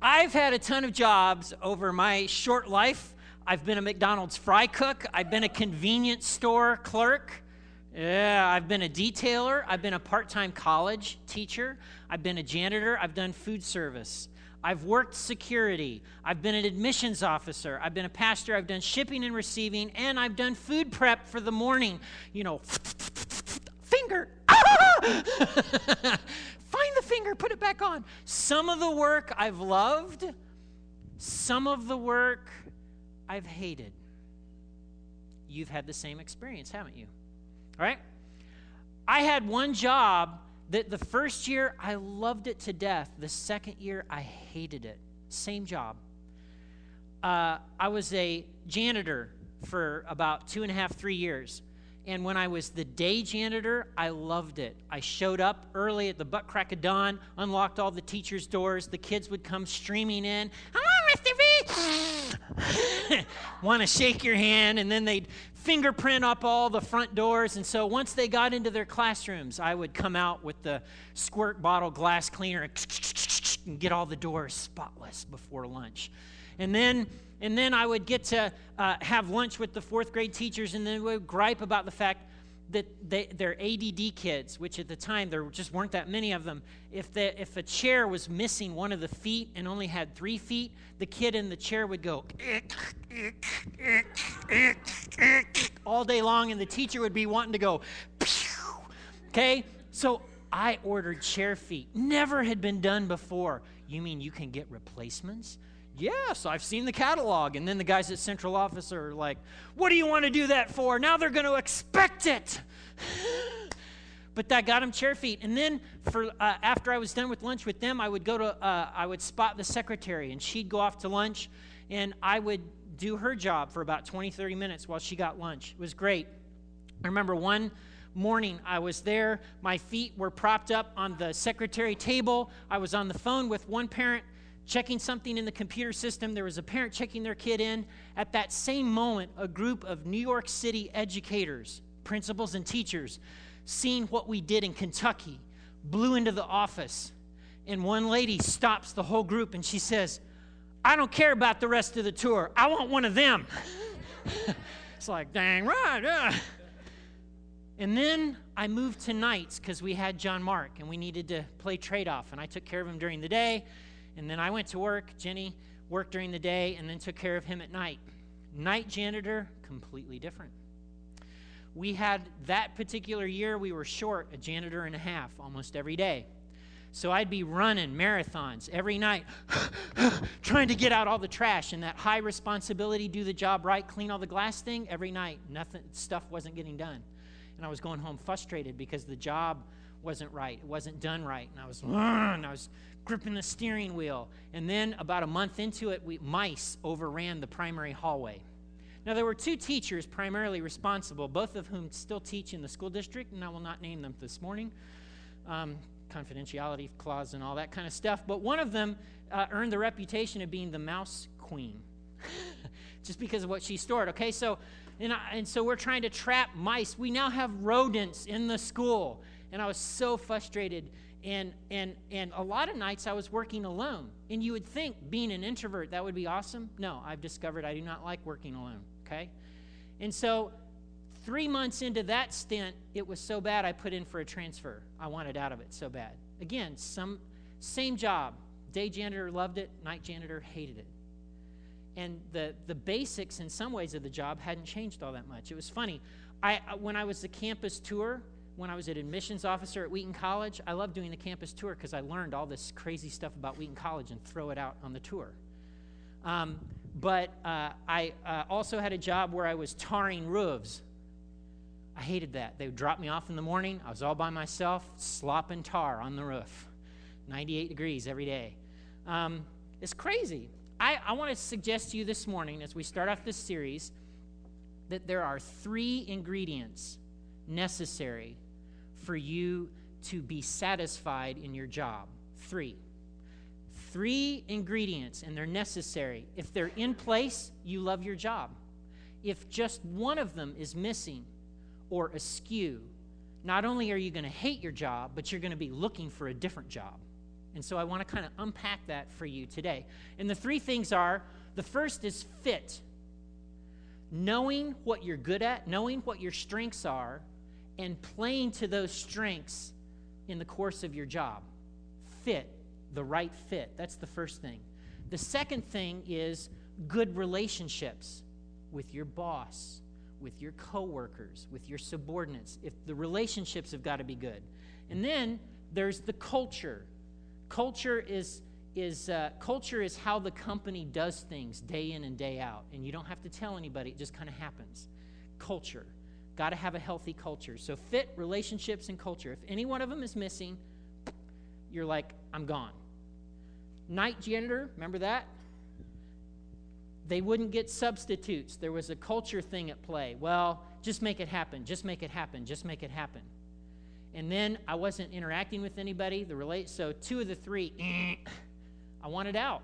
I've had a ton of jobs over my short life. I've been a McDonald's fry cook, I've been a convenience store clerk. Yeah, I've been a detailer, I've been a part time college teacher, I've been a janitor, I've done food service. I've worked security. I've been an admissions officer. I've been a pastor. I've done shipping and receiving. And I've done food prep for the morning. You know, finger. Find the finger, put it back on. Some of the work I've loved, some of the work I've hated. You've had the same experience, haven't you? All right? I had one job that the first year I loved it to death. The second year I hated it. Same job. Uh, I was a janitor for about two and a half, three years. And when I was the day janitor, I loved it. I showed up early at the butt crack of dawn, unlocked all the teachers' doors. The kids would come streaming in. Hello, Mr. V. Want to shake your hand, and then they'd fingerprint up all the front doors. And so once they got into their classrooms, I would come out with the squirt bottle glass cleaner and get all the doors spotless before lunch. And then and then I would get to uh, have lunch with the fourth grade teachers, and then we would gripe about the fact that they, they're ADD kids, which at the time there just weren't that many of them. If, the, if a chair was missing one of the feet and only had three feet, the kid in the chair would go all day long, and the teacher would be wanting to go, okay? So I ordered chair feet. Never had been done before. You mean you can get replacements? Yes, I've seen the catalog. And then the guys at central office are like, What do you want to do that for? Now they're going to expect it. but that got them chair feet. And then for uh, after I was done with lunch with them, I would go to uh, I would spot the secretary, and she'd go off to lunch, and I would do her job for about 20, 30 minutes while she got lunch. It was great. I remember one morning I was there. My feet were propped up on the secretary table. I was on the phone with one parent checking something in the computer system. There was a parent checking their kid in. At that same moment, a group of New York City educators, principals, and teachers, seeing what we did in Kentucky, blew into the office. And one lady stops the whole group and she says, I don't care about the rest of the tour. I want one of them. it's like, dang right. Yeah. And then I moved to nights because we had John Mark and we needed to play trade off. And I took care of him during the day. And then I went to work. Jenny worked during the day and then took care of him at night. Night janitor, completely different. We had that particular year, we were short a janitor and a half almost every day. So I'd be running marathons every night, trying to get out all the trash and that high responsibility, do the job right, clean all the glass thing every night. Nothing, stuff wasn't getting done. And I was going home frustrated because the job wasn't right. It wasn't done right. And I was, and I was gripping the steering wheel. And then about a month into it, we, mice overran the primary hallway. Now, there were two teachers primarily responsible, both of whom still teach in the school district, and I will not name them this morning. Um, confidentiality clause and all that kind of stuff. But one of them uh, earned the reputation of being the mouse queen, just because of what she stored. Okay, so and, I, and so we're trying to trap mice. We now have rodents in the school, and I was so frustrated. And and and a lot of nights i was working alone. And you would think being an introvert that would be awesome. No i've discovered i do not like working alone okay? And so three months into that stint it was so bad i put in for a transfer. I wanted out of it so bad. Again some same job. Day janitor loved it night janitor hated it. And the the basics in some ways of the job hadn't changed all that much. It was funny. I when i was the campus tour when I was an admissions officer at Wheaton College, I loved doing the campus tour because I learned all this crazy stuff about Wheaton College and throw it out on the tour. Um, but uh, I uh, also had a job where I was tarring roofs. I hated that. They would drop me off in the morning. I was all by myself, slopping tar on the roof. 98 degrees every day. Um, it's crazy. I, I want to suggest to you this morning, as we start off this series, that there are three ingredients necessary for you to be satisfied in your job. Three. Three ingredients, and they're necessary. If they're in place, you love your job. If just one of them is missing or askew, not only are you going to hate your job, but you're going to be looking for a different job. And so I want to kind of unpack that for you today. And the three things are the first is fit. Knowing what you're good at, knowing what your strengths are, and playing to those strengths in the course of your job. Fit, the right fit. That's the first thing. The second thing is good relationships with your boss, with your coworkers, with your subordinates. If the relationships have got to be good. And then there's the culture. Culture is is uh, culture is how the company does things day in and day out, and you don't have to tell anybody; it just kind of happens. Culture, got to have a healthy culture. So fit relationships and culture. If any one of them is missing, you're like, I'm gone. Night janitor, remember that? They wouldn't get substitutes. There was a culture thing at play. Well, just make it happen. Just make it happen. Just make it happen. And then I wasn't interacting with anybody. The relate so two of the three, I wanted out.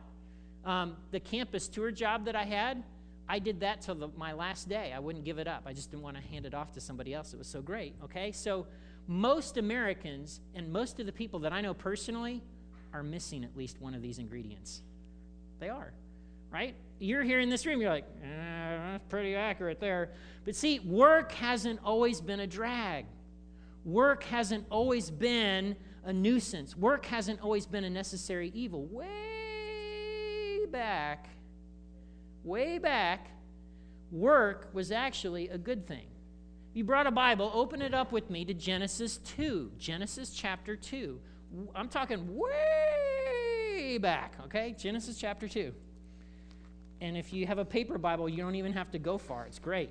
Um, the campus tour job that I had, I did that till the, my last day. I wouldn't give it up. I just didn't want to hand it off to somebody else. It was so great. Okay, so most Americans and most of the people that I know personally are missing at least one of these ingredients. They are, right? You're here in this room. You're like, eh, that's pretty accurate there. But see, work hasn't always been a drag. Work hasn't always been a nuisance. Work hasn't always been a necessary evil. Way back, way back, work was actually a good thing. You brought a Bible, open it up with me to Genesis 2. Genesis chapter 2. I'm talking way back, okay? Genesis chapter 2. And if you have a paper Bible, you don't even have to go far. It's great.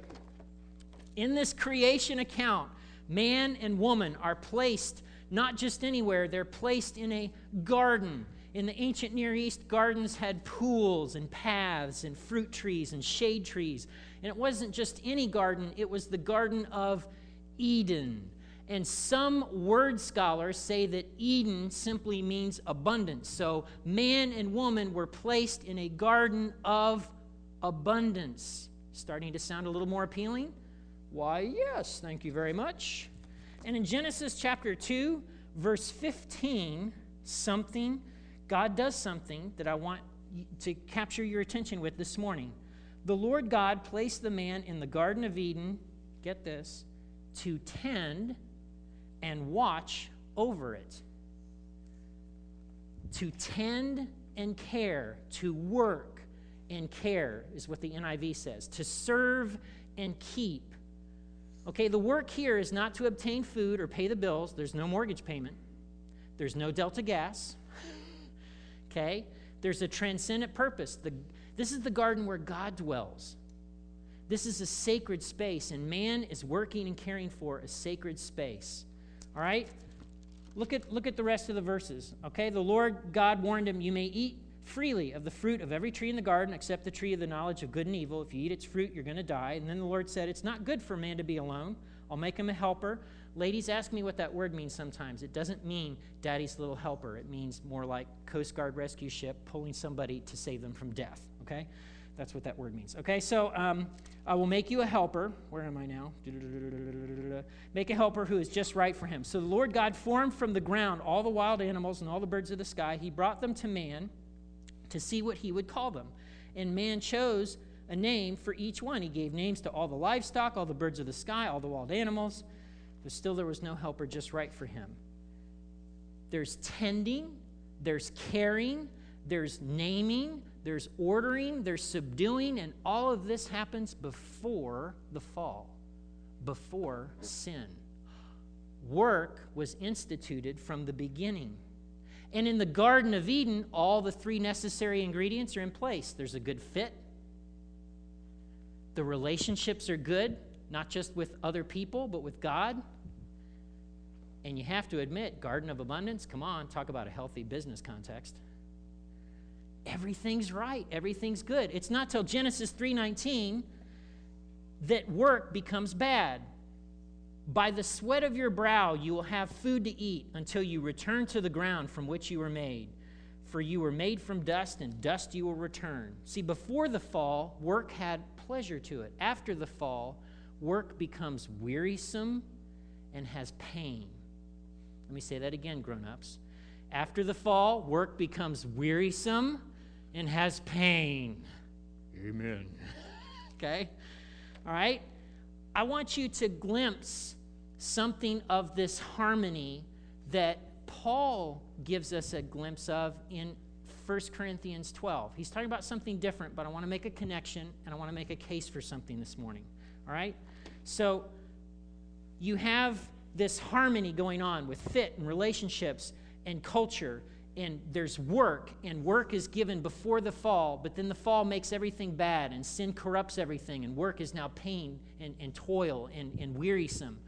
In this creation account, man and woman are placed not just anywhere, they're placed in a garden. In the ancient Near East, gardens had pools and paths and fruit trees and shade trees. And it wasn't just any garden, it was the Garden of Eden. And some word scholars say that Eden simply means abundance. So man and woman were placed in a garden of abundance. Starting to sound a little more appealing? Why, yes, thank you very much. And in Genesis chapter 2, verse 15, something, God does something that I want to capture your attention with this morning. The Lord God placed the man in the Garden of Eden, get this, to tend and watch over it. To tend and care, to work and care is what the NIV says, to serve and keep Okay, the work here is not to obtain food or pay the bills. There's no mortgage payment, there's no Delta gas. Okay, there's a transcendent purpose. The, this is the garden where God dwells. This is a sacred space, and man is working and caring for a sacred space. All right? Look at, look at the rest of the verses. Okay? The Lord God warned him, You may eat freely of the fruit of every tree in the garden except the tree of the knowledge of good and evil. If you eat its fruit, you're going to die. And then the Lord said, It's not good for man to be alone. I'll make him a helper. Ladies ask me what that word means sometimes. It doesn't mean daddy's little helper, it means more like Coast Guard rescue ship pulling somebody to save them from death. Okay? That's what that word means. Okay, so um, I will make you a helper. Where am I now? Make a helper who is just right for him. So the Lord God formed from the ground all the wild animals and all the birds of the sky. He brought them to man to see what he would call them. And man chose a name for each one. He gave names to all the livestock, all the birds of the sky, all the wild animals, but still there was no helper just right for him. There's tending, there's caring, there's naming, there's ordering, there's subduing, and all of this happens before the fall, before sin. Work was instituted from the beginning. And in the Garden of Eden, all the three necessary ingredients are in place. There's a good fit, the relationships are good, not just with other people, but with God. And you have to admit, Garden of Abundance, come on, talk about a healthy business context. Everything's right, everything's good. It's not till Genesis 3:19 that work becomes bad. By the sweat of your brow you will have food to eat until you return to the ground from which you were made. For you were made from dust, and dust you will return. See, before the fall, work had pleasure to it. After the fall, work becomes wearisome and has pain. Let me say that again, grown ups. After the fall, work becomes wearisome and has pain. Amen. okay? All right? I want you to glimpse something of this harmony that Paul gives us a glimpse of in 1 Corinthians 12. He's talking about something different, but I want to make a connection and I want to make a case for something this morning. All right? So you have this harmony going on with fit and relationships and culture and there's work, and work is given before the fall, but then the fall makes everything bad, and sin corrupts everything, and work is now pain and, and toil and, and wearisome.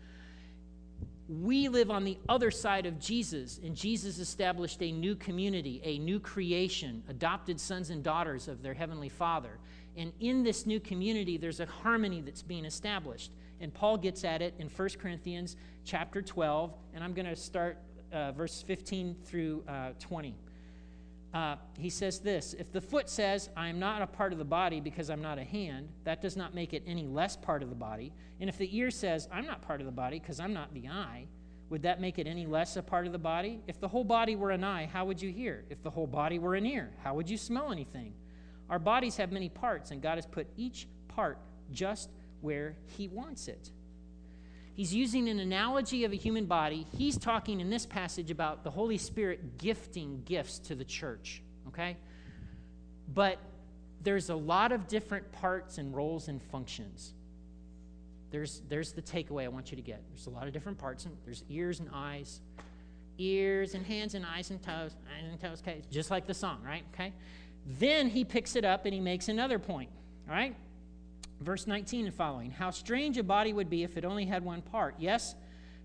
We live on the other side of Jesus, and Jesus established a new community, a new creation, adopted sons and daughters of their Heavenly Father. And in this new community, there's a harmony that's being established. And Paul gets at it in 1 Corinthians chapter 12, and I'm going to start uh, verse 15 through uh, 20. Uh, he says this If the foot says, I am not a part of the body because I'm not a hand, that does not make it any less part of the body. And if the ear says, I'm not part of the body because I'm not the eye, would that make it any less a part of the body? If the whole body were an eye, how would you hear? If the whole body were an ear, how would you smell anything? Our bodies have many parts, and God has put each part just where He wants it. He's using an analogy of a human body. He's talking in this passage about the Holy Spirit gifting gifts to the church, okay? But there's a lot of different parts and roles and functions. There's, there's the takeaway I want you to get. There's a lot of different parts, and there's ears and eyes, ears and hands and eyes and toes, eyes and toes, okay? Just like the song, right? Okay? Then he picks it up and he makes another point, all right? Verse 19 and following How strange a body would be if it only had one part. Yes,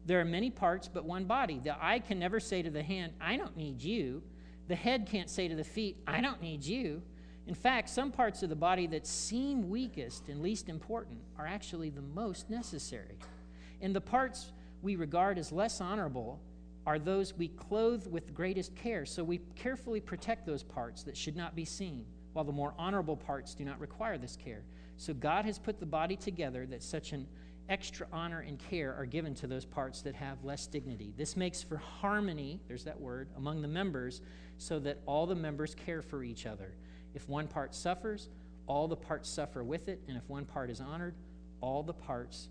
there are many parts, but one body. The eye can never say to the hand, I don't need you. The head can't say to the feet, I don't need you. In fact, some parts of the body that seem weakest and least important are actually the most necessary. And the parts we regard as less honorable are those we clothe with greatest care. So we carefully protect those parts that should not be seen, while the more honorable parts do not require this care. So God has put the body together that such an extra honor and care are given to those parts that have less dignity. This makes for harmony, there's that word, among the members, so that all the members care for each other. If one part suffers, all the parts suffer with it, and if one part is honored, all the parts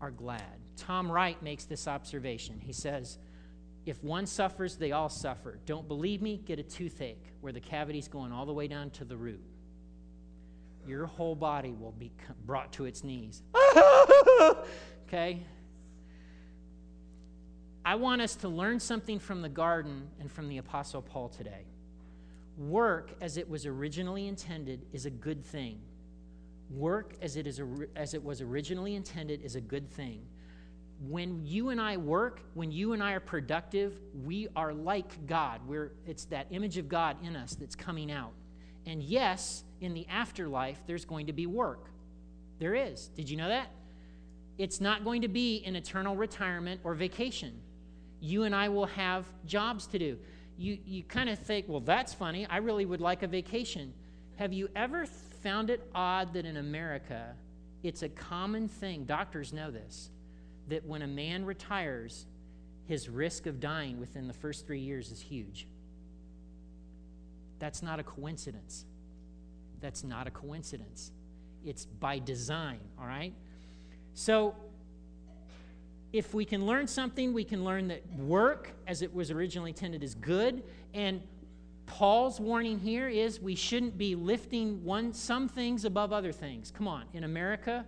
are glad. Tom Wright makes this observation. He says, If one suffers, they all suffer. Don't believe me? Get a toothache where the cavity's going all the way down to the root your whole body will be brought to its knees. okay? I want us to learn something from the garden and from the Apostle Paul today. Work, as it was originally intended, is a good thing. Work, as it, is, as it was originally intended, is a good thing. When you and I work, when you and I are productive, we are like God. We're, it's that image of God in us that's coming out. And yes, in the afterlife, there's going to be work. There is. Did you know that? It's not going to be an eternal retirement or vacation. You and I will have jobs to do. You, you kind of think, well, that's funny. I really would like a vacation. Have you ever found it odd that in America, it's a common thing, doctors know this, that when a man retires, his risk of dying within the first three years is huge? That's not a coincidence. That's not a coincidence. It's by design, all right? So, if we can learn something, we can learn that work, as it was originally intended, is good. And Paul's warning here is we shouldn't be lifting one, some things above other things. Come on, in America,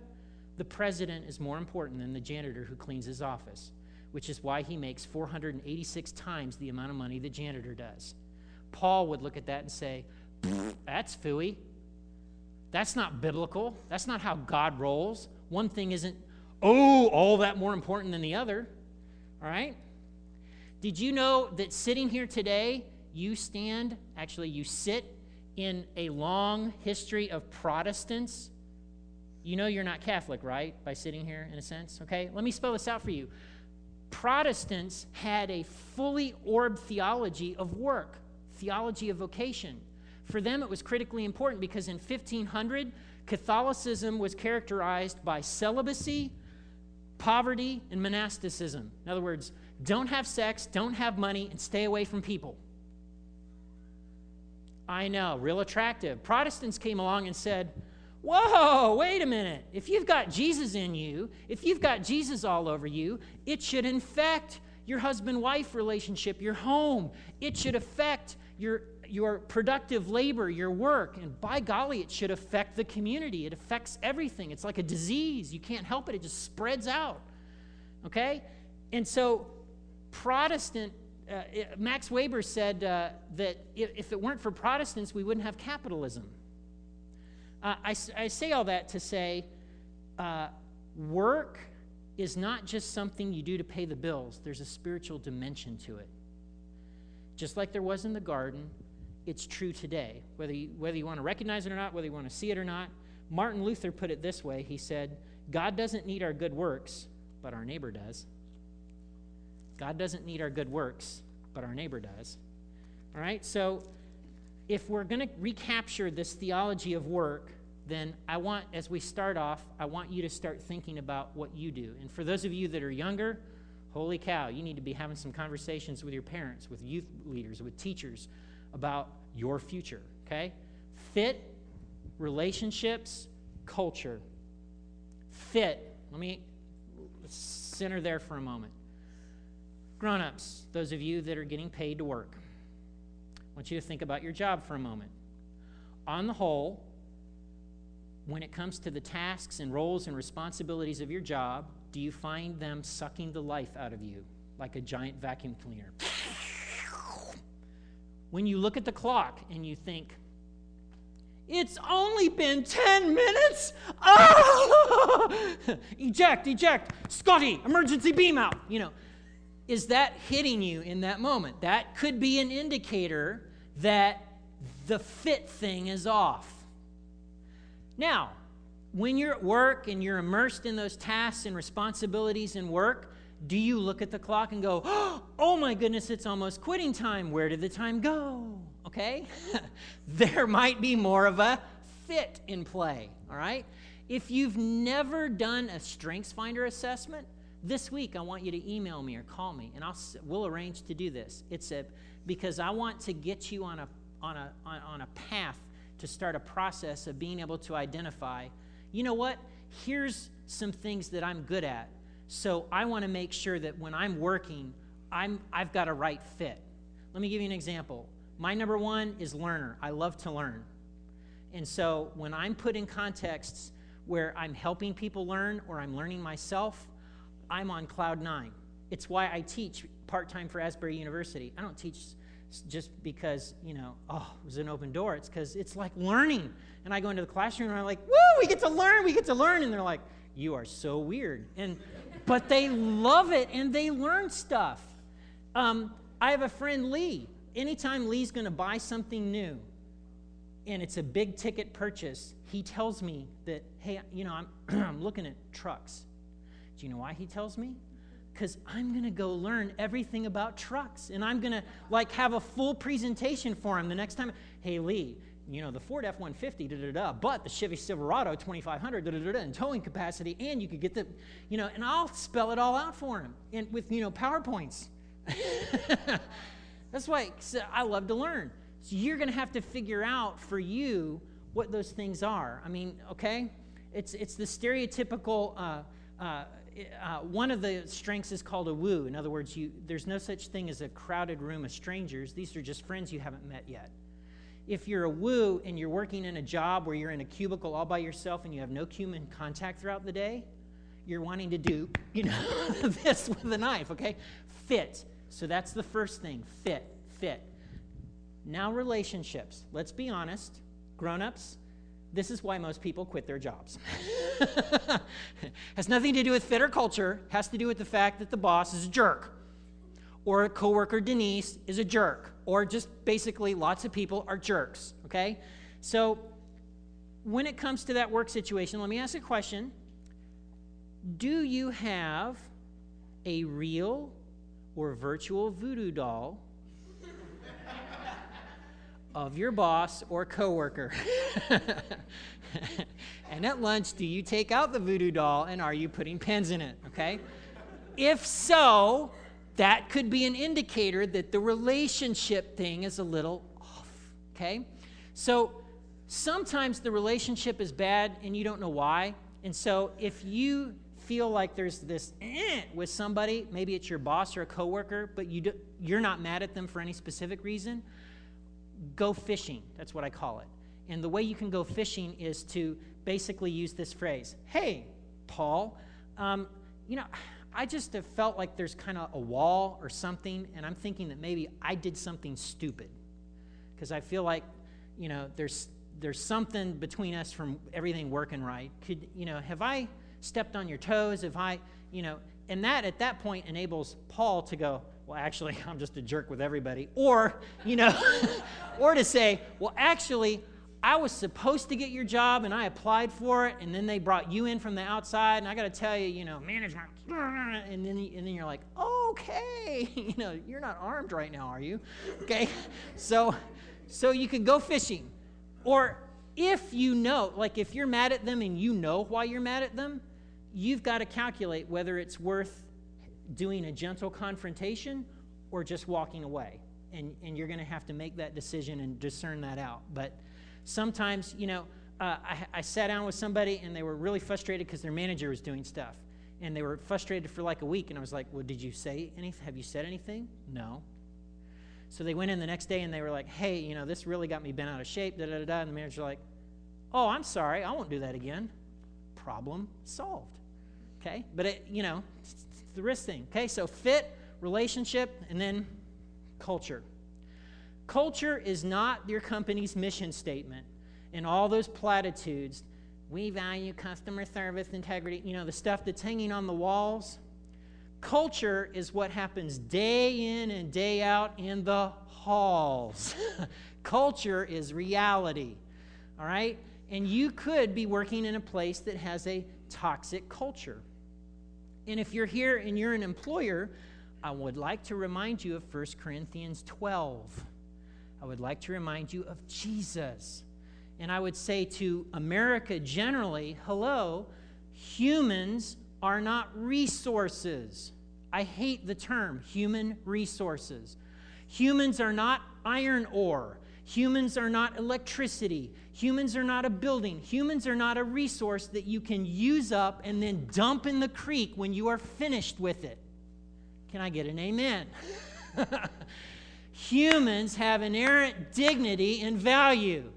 the president is more important than the janitor who cleans his office, which is why he makes 486 times the amount of money the janitor does. Paul would look at that and say, That's fooey. That's not biblical. That's not how God rolls. One thing isn't, oh, all that more important than the other. All right? Did you know that sitting here today, you stand, actually, you sit in a long history of Protestants? You know you're not Catholic, right? By sitting here, in a sense, okay? Let me spell this out for you. Protestants had a fully orbed theology of work, theology of vocation. For them, it was critically important because in 1500, Catholicism was characterized by celibacy, poverty, and monasticism. In other words, don't have sex, don't have money, and stay away from people. I know, real attractive. Protestants came along and said, Whoa, wait a minute. If you've got Jesus in you, if you've got Jesus all over you, it should infect your husband wife relationship, your home. It should affect your, your productive labor, your work. And by golly, it should affect the community. It affects everything. It's like a disease. You can't help it, it just spreads out. Okay? And so, Protestant, uh, Max Weber said uh, that if, if it weren't for Protestants, we wouldn't have capitalism. I, I, say all that to say uh, work is not just something you do to pay the bills, there's a spiritual dimension to it. Just like there was in the garden, it's true today. Whether you, whether you want to recognize it or not, whether you want to see it or not, Martin Luther put it this way He said, God doesn't need our good works, but our neighbor does. God doesn't need our good works, but our neighbor does. All right? So if we're going to recapture this theology of work, then I want, as we start off, I want you to start thinking about what you do. And for those of you that are younger, holy cow, you need to be having some conversations with your parents, with youth leaders, with teachers about your future, okay? Fit, relationships, culture. Fit, let me center there for a moment. Grown ups, those of you that are getting paid to work. I want you to think about your job for a moment. On the whole, when it comes to the tasks and roles and responsibilities of your job, do you find them sucking the life out of you like a giant vacuum cleaner? When you look at the clock and you think, it's only been 10 minutes. Oh! eject, eject. Scotty, emergency beam out. You know, is that hitting you in that moment? That could be an indicator that the fit thing is off. Now, when you're at work and you're immersed in those tasks and responsibilities and work, do you look at the clock and go, oh my goodness, it's almost quitting time. Where did the time go? Okay? there might be more of a fit in play, all right? If you've never done a Strengths Finder assessment, this week I want you to email me or call me, and I'll we'll arrange to do this. It's a because I want to get you on a on a on, on a path to start a process of being able to identify. You know what? Here's some things that I'm good at. So I want to make sure that when I'm working, I'm I've got a right fit. Let me give you an example. My number one is learner. I love to learn. And so when I'm put in contexts where I'm helping people learn or I'm learning myself, I'm on cloud nine. It's why I teach part time for Asbury University. I don't teach just because, you know, oh, it was an open door. It's because it's like learning. And I go into the classroom and I'm like, woo, we get to learn, we get to learn. And they're like, you are so weird. And but they love it and they learn stuff. Um, I have a friend, Lee. Anytime Lee's going to buy something new and it's a big ticket purchase, he tells me that, hey, you know, I'm, I'm looking at trucks. Do you know why he tells me? Because I'm going to go learn everything about trucks and I'm going to like have a full presentation for him the next time. Hey, Lee, you know, the Ford F 150, da da da, but the Chevy Silverado 2500, da da da, and towing capacity, and you could get the, you know, and I'll spell it all out for him and with, you know, PowerPoints. That's why I love to learn. So you're going to have to figure out for you what those things are. I mean, okay? It's, it's the stereotypical. Uh, uh, uh, one of the strengths is called a woo. In other words, you, there's no such thing as a crowded room of strangers. These are just friends you haven't met yet. If you're a woo and you're working in a job where you're in a cubicle all by yourself and you have no human contact throughout the day, you're wanting to do, you know, this with a knife, okay? Fit. So that's the first thing fit, fit. Now, relationships. Let's be honest, grown ups, this is why most people quit their jobs. has nothing to do with fit or culture, has to do with the fact that the boss is a jerk. Or a coworker Denise is a jerk. Or just basically lots of people are jerks. Okay? So when it comes to that work situation, let me ask a question. Do you have a real or virtual voodoo doll of your boss or coworker? and at lunch, do you take out the voodoo doll and are you putting pens in it? Okay? If so, that could be an indicator that the relationship thing is a little off. Okay? So sometimes the relationship is bad and you don't know why. And so if you feel like there's this eh, with somebody, maybe it's your boss or a coworker, but you do, you're not mad at them for any specific reason, go fishing. That's what I call it. And the way you can go fishing is to basically use this phrase Hey, Paul, um, you know, I just have felt like there's kind of a wall or something, and I'm thinking that maybe I did something stupid. Because I feel like, you know, there's there's something between us from everything working right. Could, you know, have I stepped on your toes? Have I, you know, and that at that point enables Paul to go, well, actually, I'm just a jerk with everybody. Or, you know, or to say, well, actually, I was supposed to get your job and I applied for it, and then they brought you in from the outside, and I got to tell you, you know, management, and then, and then you're like, okay, you know, you're not armed right now, are you? Okay, so, so you can go fishing. Or if you know, like if you're mad at them and you know why you're mad at them, you've got to calculate whether it's worth doing a gentle confrontation or just walking away. And, and you're going to have to make that decision and discern that out. But sometimes, you know, uh, I, I sat down with somebody and they were really frustrated because their manager was doing stuff. And they were frustrated for like a week. And I was like, Well, did you say anything? Have you said anything? No. So they went in the next day and they were like, hey, you know, this really got me bent out of shape, da da da. da. And the manager's like, oh, I'm sorry, I won't do that again. Problem solved. Okay? But it, you know, it's the risk thing. Okay? So fit, relationship, and then culture. Culture is not your company's mission statement and all those platitudes. We value customer service integrity, you know, the stuff that's hanging on the walls Culture is what happens day in and day out in the halls. Culture is reality. All right? And you could be working in a place that has a toxic culture. And if you're here and you're an employer, I would like to remind you of 1 Corinthians 12. I would like to remind you of Jesus. And I would say to America generally, hello, humans are not resources. I hate the term human resources. Humans are not iron ore. Humans are not electricity. Humans are not a building. Humans are not a resource that you can use up and then dump in the creek when you are finished with it. Can I get an amen? Humans have inherent dignity and value.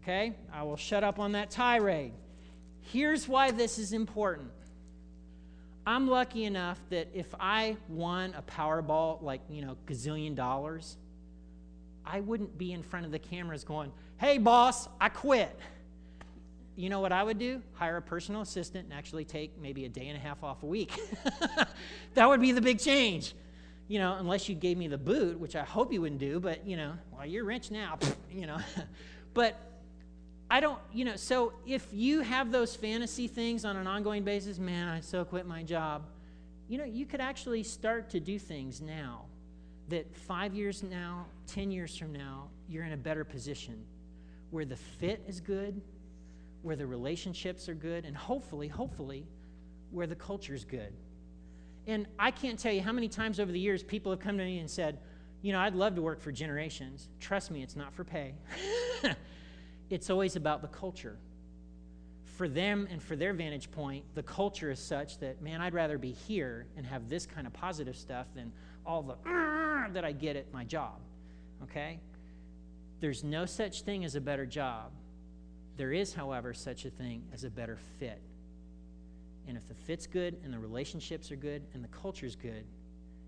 Okay? I will shut up on that tirade. Here's why this is important I'm lucky enough that if I won a Powerball, like, you know, gazillion dollars, I wouldn't be in front of the cameras going, hey, boss, I quit. You know what I would do? Hire a personal assistant and actually take maybe a day and a half off a week. that would be the big change. You know, unless you gave me the boot, which I hope you wouldn't do, but, you know, well, you're rich now, you know. but I don't, you know, so if you have those fantasy things on an ongoing basis, man, I so quit my job, you know, you could actually start to do things now that five years now, 10 years from now, you're in a better position where the fit is good, where the relationships are good, and hopefully, hopefully, where the culture is good. And I can't tell you how many times over the years people have come to me and said, you know, I'd love to work for generations. Trust me, it's not for pay. it's always about the culture. For them and for their vantage point, the culture is such that, man, I'd rather be here and have this kind of positive stuff than all the that I get at my job. Okay? There's no such thing as a better job. There is, however, such a thing as a better fit. And if the fit's good and the relationships are good and the culture's good,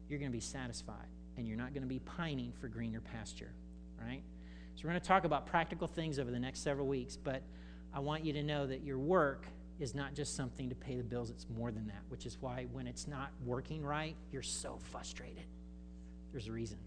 you're going to be satisfied and you're not going to be pining for greener pasture, right? So, we're going to talk about practical things over the next several weeks, but I want you to know that your work is not just something to pay the bills, it's more than that, which is why when it's not working right, you're so frustrated. There's a reason.